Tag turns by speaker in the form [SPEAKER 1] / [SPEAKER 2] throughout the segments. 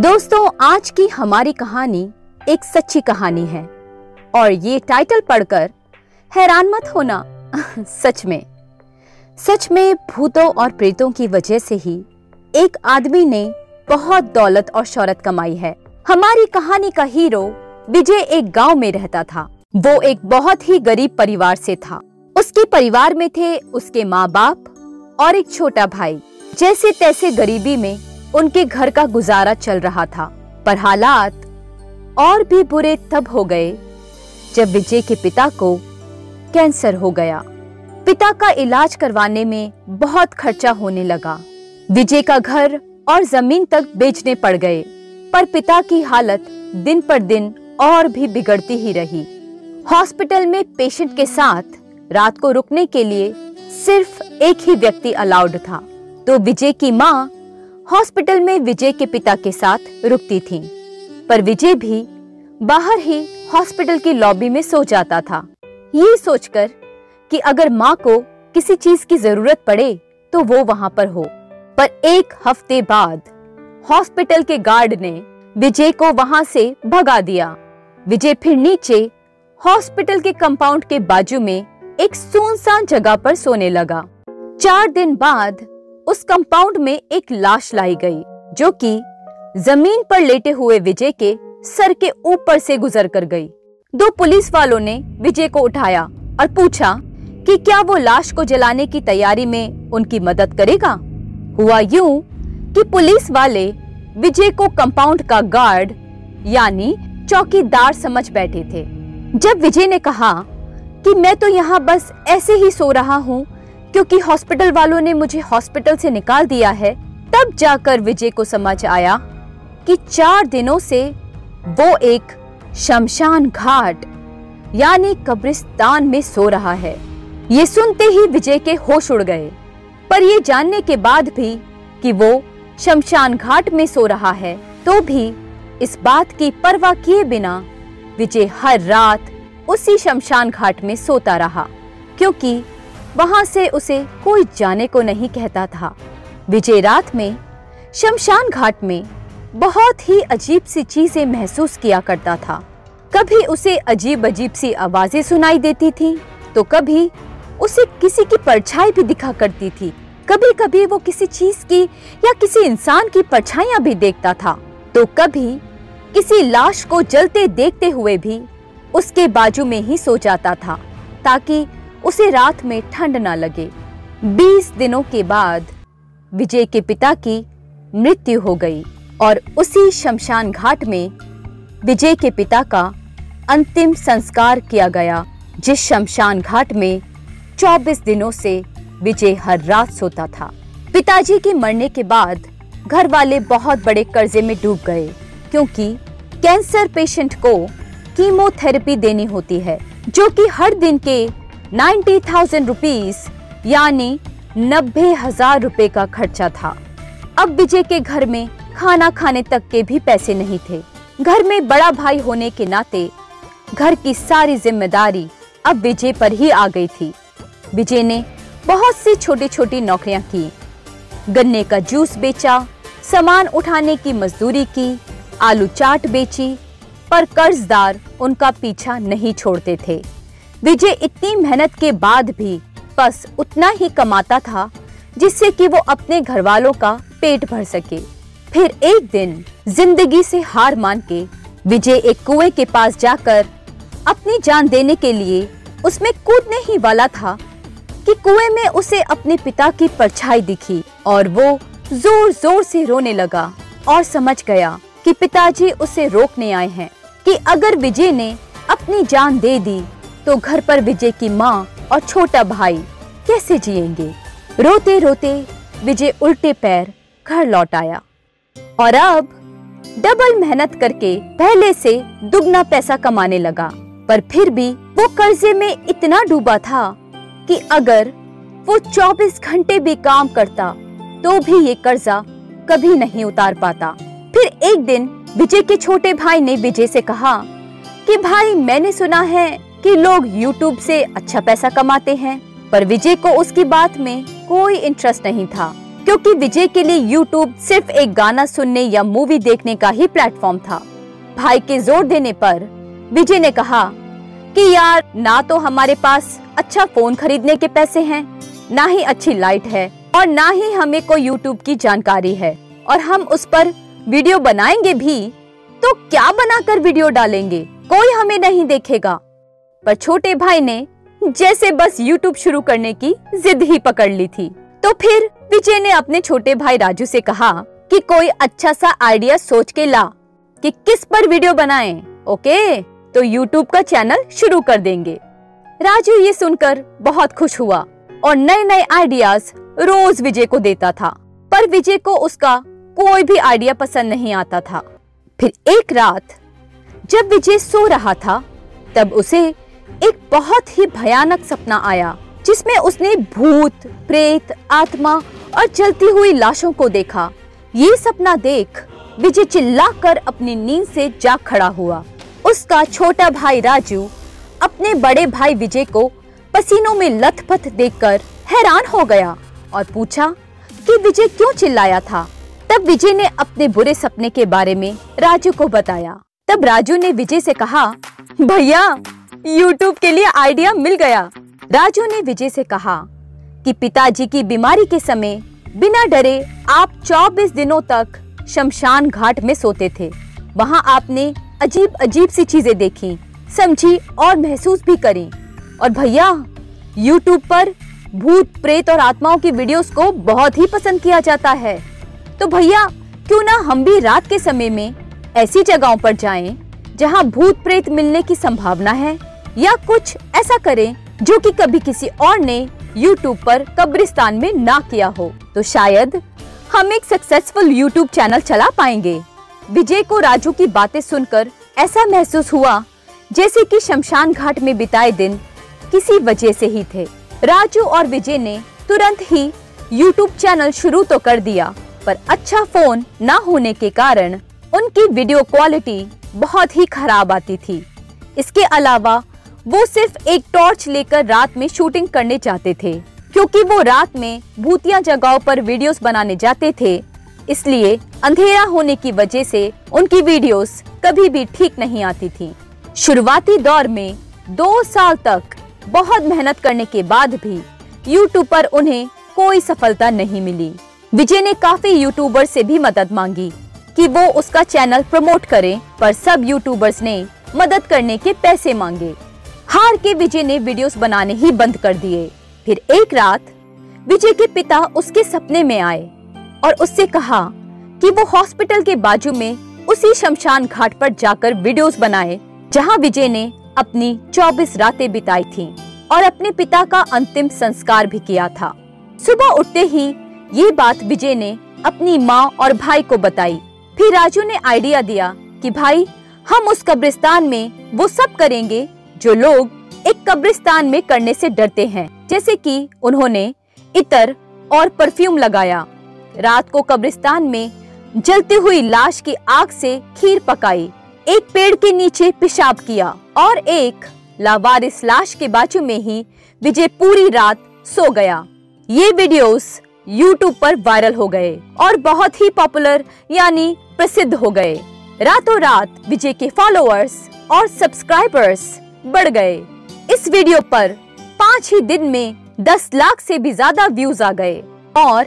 [SPEAKER 1] दोस्तों, आज की हमारी कहानी एक सच्ची कहानी है। और ये टाइटल पढ़कर हैरान मत होना, सच में। सच में भूतों और प्रेतों की वजह से ही एक आदमी ने बहुत दौलत और शौहरत कमाई है। हमारी कहानी का हीरो विजय एक गाँव में रहता था। वो एक बहुत ही गरीब परिवार से था। उसके परिवार में थे उसके माँ बाप और एक छोटा भाई। जैसे तैसे गरीबी में उनके घर का गुजारा चल रहा था, पर हालात और भी बुरे तब हो गए, जब विजय के पिता को कैंसर हो गया। पिता का इलाज करवाने में बहुत खर्चा होने लगा। विजय का घर और ज़मीन तक बेचने पड़ गए, पर पिता की हालत दिन पर दिन और भी बिगड़ती ही रही। हॉस्पिटल में पेशेंट के साथ रात को रुकने के लिए सिर्फ़ एक ही व्यक्ति अलाउड था तो विजय की माँ हॉस्पिटल में विजय के पिता के साथ रुकती थी। पर विजय भी बाहर ही हॉस्पिटल की लॉबी में सो जाता था। ये सोचकर कि अगर माँ को किसी चीज़ की ज़रूरत पड़े तो वो वहाँ पर हो। पर एक हफ़्ते बाद हॉस्पिटल के गार्ड ने विजय को वहाँ से भगा दिया। विजय फिर नीचे हॉस्पिटल के कंपाउंड के बाजू में एक सुनसान जगह पर सोने लगा। चार दिन बाद उस कंपाउंड में एक लाश लाई गई, जो कि ज़मीन पर लेटे हुए विजय के सर के ऊपर से गुजर कर गई। दो पुलिस वालों ने विजय को उठाया और पूछा कि क्या वो लाश को जलाने की तैयारी में उनकी मदद करेगा? हुआ यूँ कि पुलिस वाले विजय को कंपाउंड का गार्ड, यानी चौकीदार समझ बैठे थे। जब विजय ने कहा कि मैं तो यहाँ बस ऐसे ही सो रहा हूँ क्योंकि हॉस्पिटल वालों ने मुझे हॉस्पिटल से निकाल दिया है, तब जाकर विजय को समझ आया कि चार दिनों से वो एक शमशान घाट, यानी कब्रिस्तान में सो रहा है। ये सुनते ही विजय के होश उड़ गए, पर ये जानने के बाद भी कि वो शमशान घाट में सो रहा है तो भी इस बात की परवाह किए बिना विजय हर रात उसी शमशान घाट में सोता रहा, क्योंकि वहाँ से उसे कोई जाने को नहीं कहता था। विजय रात में, शमशान घाट में बहुत ही अजीब सी चीज़ें महसूस किया करता था। कभी उसे अजीब अजीब सी आवाज़ें सुनाई देती थी तो कभी उसे किसी की परछाई भी दिखा करती थी। कभी कभी वो किसी चीज़ की या किसी इंसान की परछाइयाँ भी देखता था। तो कभी किसी लाश को जलते देखते हुए भी उसके बाजू में ही सो जाता था, ताकि उसे रात में ठंड ना लगे। बीस दिनों के बाद विजय के पिता की मृत्यु हो गई और उसी शमशान घाट में विजय के पिता का अंतिम संस्कार किया गया, जिस शमशान घाट में 24 दिनों से विजय हर रात सोता था। पिताजी के मरने के बाद घर वाले बहुत बड़े कर्जे में डूब गए, क्योंकि कैंसर पेशेंट को कीमोथेरेपी देनी होती है, जो कि हर दिन के नाइन्टी थाउज़ेंड रुपीज़ यानी नब्बे हज़ार रुपए का खर्चा था। अब विजय के घर में खाना खाने तक के भी पैसे नहीं थे। घर में बड़ा भाई होने के नाते घर की सारी ज़िम्मेदारी अब विजय पर ही आ गई थी। विजय ने बहुत सी छोटी छोटी नौकरियाँ की। गन्ने का जूस बेचा, सामान उठाने की मजदूरी की, आलू चाट बेची, पर कर्जदार उनका पीछा नहीं छोड़ते थे। विजय इतनी मेहनत के बाद भी बस उतना ही कमाता था, जिससे कि वो अपने घर वालों का पेट भर सके। फिर एक दिन, ज़िंदगी से हार मान के, विजय एक कुएँ के पास जाकर अपनी जान देने के लिए उसमें कूदने ही वाला था कि कुएँ में उसे अपने पिता की परछाई दिखी और वो ज़ोर ज़ोर से रोने लगा और समझ गया कि पिताजी उसे रोकने आए हैं कि अगर विजय ने अपनी जान दे दी तो घर पर विजय की माँ और छोटा भाई कैसे जिएँगे? रोते रोते विजय उल्टे पैर घर लौट आया। और अब डबल मेहनत करके पहले से दुगना पैसा कमाने लगा, पर फिर भी वो कर्जे में इतना डूबा था कि अगर वो 24 घंटे भी काम करता तो भी ये कर्जा कभी नहीं उतार पाता। फिर एक दिन विजय के छोटे भाई ने विजय से कहा कि, भाई, मैंने सुना है कि लोग YouTube से अच्छा पैसा कमाते हैं, पर विजय को उसकी बात में कोई इंटरेस्ट नहीं था, क्योंकि विजय के लिए यूट्यूब सिर्फ़ एक गाना सुनने या मूवी देखने का ही प्लेटफॉर्म था। भाई के ज़ोर देने पर विजय ने कहा कि यार, ना तो हमारे पास अच्छा फ़ोन खरीदने के पैसे हैं, ना ही अच्छी लाइट है, और ना ही हमें कोई यूट्यूब की जानकारी है, और हम उस पर वीडियो बनाएँगे भी तो क्या बनाकर वीडियो डालेंगे? कोई हमें नहीं देखेगा। पर छोटे भाई ने जैसे बस यूट्यूब शुरू करने की जिद ही पकड़ ली थी। तो फिर विजय ने अपने छोटे भाई राजू से कहा कि कोई अच्छा सा आइडिया सोच के ला कि किस पर वीडियो बनाएँ, ओके? तो यूट्यूब का चैनल शुरू कर देंगे। राजू ये सुनकर बहुत खुश हुआ और नए नए आइडियाज़ रोज विजय को देता था, पर विजय को उसका कोई भी आइडिया पसंद नहीं आता था। फिर एक रात जब विजय सो रहा था, तब उसे एक बहुत ही भयानक सपना आया, जिसमें उसने भूत, प्रेत, आत्मा और जलती हुई लाशों को देखा। ये सपना देख विजय चिल्लाकर अपनी नींद से जाग खड़ा हुआ। उसका छोटा भाई राजू अपने बड़े भाई विजय को पसीनों में लथपथ देखकर हैरान हो गया और पूछा कि विजय क्यों चिल्लाया था। तब विजय ने अपने बुरे सपने के बारे में राजू को बताया। तब राजू ने विजय से कहा, भैया यूट्यूब के लिए आइडिया मिल गया। राजू ने विजय से कहा कि पिताजी की बीमारी के समय बिना डरे आप 24 दिनों तक शमशान घाट में सोते थे। वहाँ आपने अजीब अजीब सी चीज़ें देखी, समझी और महसूस भी करी। और भैया यूट्यूब पर भूत, प्रेत और आत्माओं की वीडियोस को बहुत ही पसंद किया जाता है। तो भैया, क्यों ना हम भी रात के समय में ऐसी जगहों पर जाएँ जहाँ भूत, प्रेत मिलने की संभावना है? या कुछ ऐसा करें जो कि कभी किसी और ने YouTube पर कब्रिस्तान में ना किया हो। तो शायद हम एक सक्सेसफुल YouTube चैनल चला पाएँगे। विजय को राजू की बातें सुनकर ऐसा महसूस हुआ जैसे कि शमशान घाट में बिताए दिन किसी वजह से ही थे। राजू और विजय ने तुरंत ही YouTube चैनल शुरू तो कर दिया, पर अच्छा फ़ोन न होने के कारण उनकी वीडियो क्वालिटी बहुत ही खराब आती थी। इसके अलावा वो सिर्फ़ एक टॉर्च लेकर रात में शूटिंग करने जाते थे, क्योंकि वो रात में भूतिया जगहों पर वीडियोस बनाने जाते थे। इसलिए अंधेरा होने की वजह से उनकी वीडियोस कभी भी ठीक नहीं आती थी। शुरुआती दौर में दो साल तक बहुत मेहनत करने के बाद भी यूट्यूब पर उन्हें कोई सफलता नहीं मिली। विजय ने काफ़ी यूट्यूबर से भी मदद मांगी कि वो उसका चैनल प्रमोट करें, पर सब यूट्यूबर्स ने मदद करने के पैसे मांगे। हार के विजय ने वीडियोस बनाने ही बंद कर दिए। फिर एक रात, विजय के पिता उसके सपने में आए और उससे कहा कि वो हॉस्पिटल के बाजू में उसी शमशान घाट पर जाकर वीडियोस बनाए, जहाँ विजय ने अपनी 24 रातें बिताई थीं और अपने पिता का अंतिम संस्कार भी किया था। सुबह उठते ही ये बात विजय ने अपनी माँ और भाई को बताई। फिर राजू ने आइडिया दिया कि भाई, हम उस कब्रिस्तान में वो सब करेंगे जो लोग एक कब्रिस्तान में करने से डरते हैं, जैसे कि उन्होंने इतर और परफ्यूम लगाया। रात को कब्रिस्तान में जलती हुई लाश की आग से खीर पकाई। एक पेड़ के नीचे पेशाब किया और एक लावारिस लाश के बाजू में ही विजय पूरी रात सो गया। ये वीडियोस यूट्यूब पर वायरल हो गए और बहुत ही पॉपुलर यानी प्रसिद्ध हो गए। रातों रात विजय के फॉलोअर्स और सब्सक्राइबर्स बढ़ गए। इस वीडियो पर पाँच ही दिन में दस लाख से भी ज़्यादा व्यूज़ आ गए और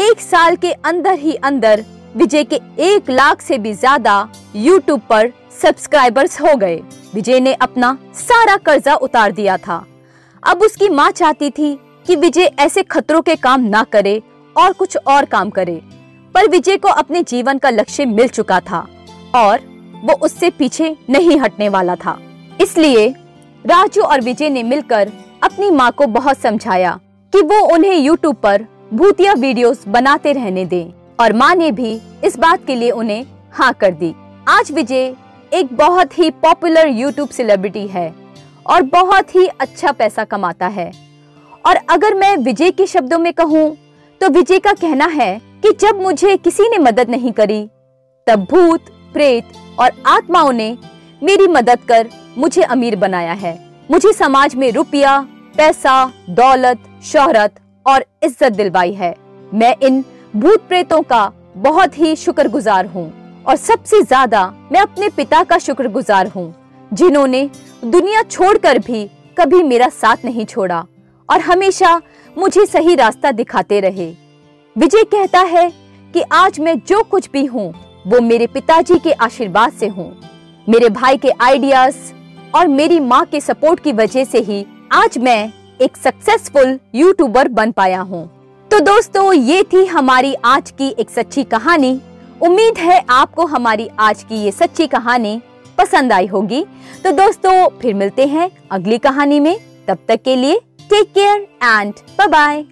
[SPEAKER 1] एक साल के अंदर ही अंदर विजय के एक लाख से भी ज़्यादा यूट्यूब पर सब्सक्राइबर्स हो गए। विजय ने अपना सारा कर्जा उतार दिया था। अब उसकी माँ चाहती थी कि विजय ऐसे खतरों के काम ना करे और कुछ और काम करे, पर विजय को अपने जीवन का लक्ष्य मिल चुका था और वो उससे पीछे नहीं हटने वाला था। इसलिए राजू और विजय ने मिलकर अपनी माँ को बहुत समझाया कि वो उन्हें यूट्यूब पर भूतिया वीडियोस बनाते रहने दें और माँ ने भी इस बात के लिए उन्हें हाँ कर दी। आज विजय एक बहुत ही पॉपुलर यूट्यूब सेलिब्रिटी है और बहुत ही अच्छा पैसा कमाता है। और अगर मैं विजय के शब्दों में कहूँ तो विजय का कहना है कि जब मुझे किसी ने मदद नहीं करी, तब भूत, प्रेत और आत्माओं ने मेरी मदद कर मुझे अमीर बनाया है। मुझे समाज में रुपया, पैसा, दौलत, शोहरत और इज़्ज़त दिलवाई है। मैं इन भूत प्रेतों का बहुत ही शुक्रगुजार हूँ और सबसे ज़्यादा मैं अपने पिता का शुक्रगुजार हूँ, जिन्होंने दुनिया छोड़कर भी कभी मेरा साथ नहीं छोड़ा और हमेशा मुझे सही रास्ता दिखाते रहे। विजय कहता है कि आज मैं जो कुछ भी हूँ, वो मेरे पिताजी के आशीर्वाद से हूँ। मेरे भाई के आइडियाज़ और मेरी माँ के सपोर्ट की वजह से ही आज मैं एक सक्सेसफुल यूट्यूबर बन पाया हूँ। तो दोस्तों, ये थी हमारी आज की एक सच्ची कहानी। उम्मीद है आपको हमारी आज की ये सच्ची कहानी पसंद आई होगी। तो दोस्तों, फिर मिलते हैं अगली कहानी में। तब तक के लिए take care and bye bye